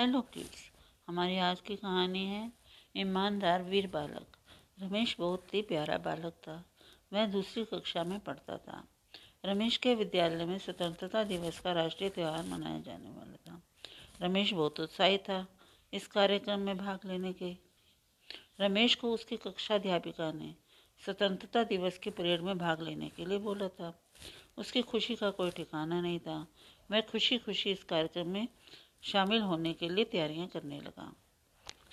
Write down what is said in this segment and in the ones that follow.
Hello kids, हमारी आज की कहानी है ईमानदार वीर बालक। रमेश बहुत ही प्यारा बालक था। वह दूसरी कक्षा में पढ़ता था। रमेश के विद्यालय में स्वतंत्रता दिवस का राष्ट्रीय त्यौहार मनाया जाने वाला था। रमेश बहुत उत्साहित था इस कार्यक्रम में भाग लेने के। रमेश को उसकी कक्षा अध्यापिका ने स्वतंत्रता दिवस के परेड में भाग लेने के लिए बोला था। उसकी खुशी का कोई ठिकाना नहीं था। वह खुशी खुशी इस कार्यक्रम में शामिल होने के लिए तैयारियाँ करने लगा।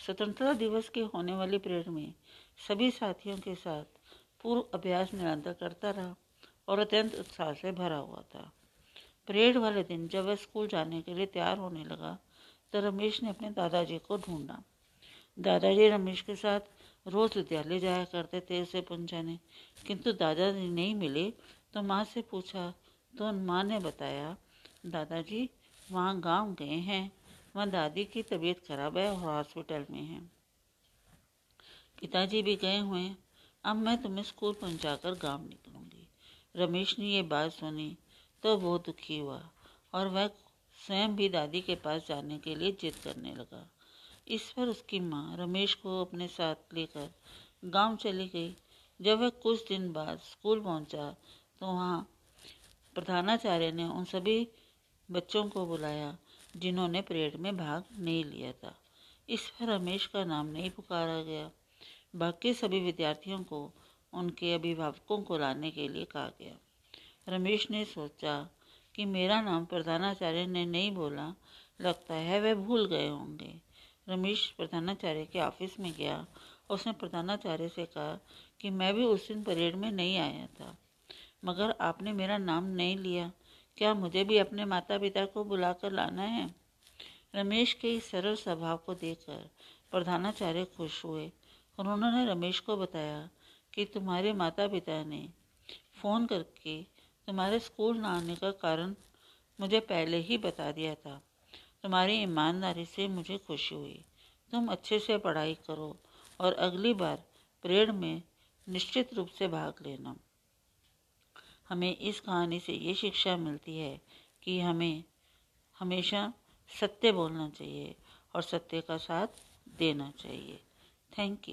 स्वतंत्रता दिवस के होने वाली परेड में सभी साथियों के साथ पूर्व अभ्यास निरंतर करता रहा और अत्यंत उत्साह से भरा हुआ था। परेड वाले दिन जब वह स्कूल जाने के लिए तैयार होने लगा तो रमेश ने अपने दादाजी को ढूंढा। दादाजी रमेश के साथ रोज विद्यालय जाया करते थे। उसे पहुँचाने किंतु दादाजी नहीं मिले? तो माँ से पूछा तो माँ ने बताया, दादाजी वहाँ गाँव गए हैं। वहाँ दादी की तबीयत खराब है और हॉस्पिटल में है। पिताजी भी गए हुए हैं। अब मैं तुम्हें स्कूल पहुंचाकर गाँव निकलूँगी। रमेश ने ये बात सुनी तो वो दुखी हुआ और वह स्वयं भी दादी के पास जाने के लिए जिद करने लगा। इस पर उसकी माँ रमेश को अपने साथ लेकर गाँव चली गई। जब वह कुछ दिन बाद स्कूल पहुँचा तो वहाँ प्रधानाचार्य ने उन सभी बच्चों को बुलाया, जिन्होंने परेड में भाग नहीं लिया था। इस पर रमेश का नाम नहीं पुकारा गया। बाकी सभी विद्यार्थियों को उनके अभिभावकों को लाने के लिए कहा गया। रमेश ने सोचा कि मेरा नाम प्रधानाचार्य ने नहीं बोला, लगता है वह भूल गए होंगे। रमेश प्रधानाचार्य के ऑफ़िस में गया। उसने प्रधानाचार्य से कहा कि मैं भी उस दिन परेड में नहीं आया था, मगर आपने मेरा नाम नहीं लिया। क्या मुझे भी अपने माता पिता को बुलाकर लाना है? रमेश के इस सरल स्वभाव को देखकर प्रधानाचार्य खुश हुए। उन्होंने रमेश को बताया कि तुम्हारे माता पिता ने फ़ोन करके तुम्हारे स्कूल न आने का कारण मुझे पहले ही बता दिया था। तुम्हारी ईमानदारी से मुझे खुशी हुई। तुम अच्छे से पढ़ाई करो और अगली बार परेड में निश्चित रूप से भाग लेना। हमें इस कहानी से ये शिक्षा मिलती है कि हमें हमेशा सत्य बोलना चाहिए और सत्य का साथ देना चाहिए। Thank you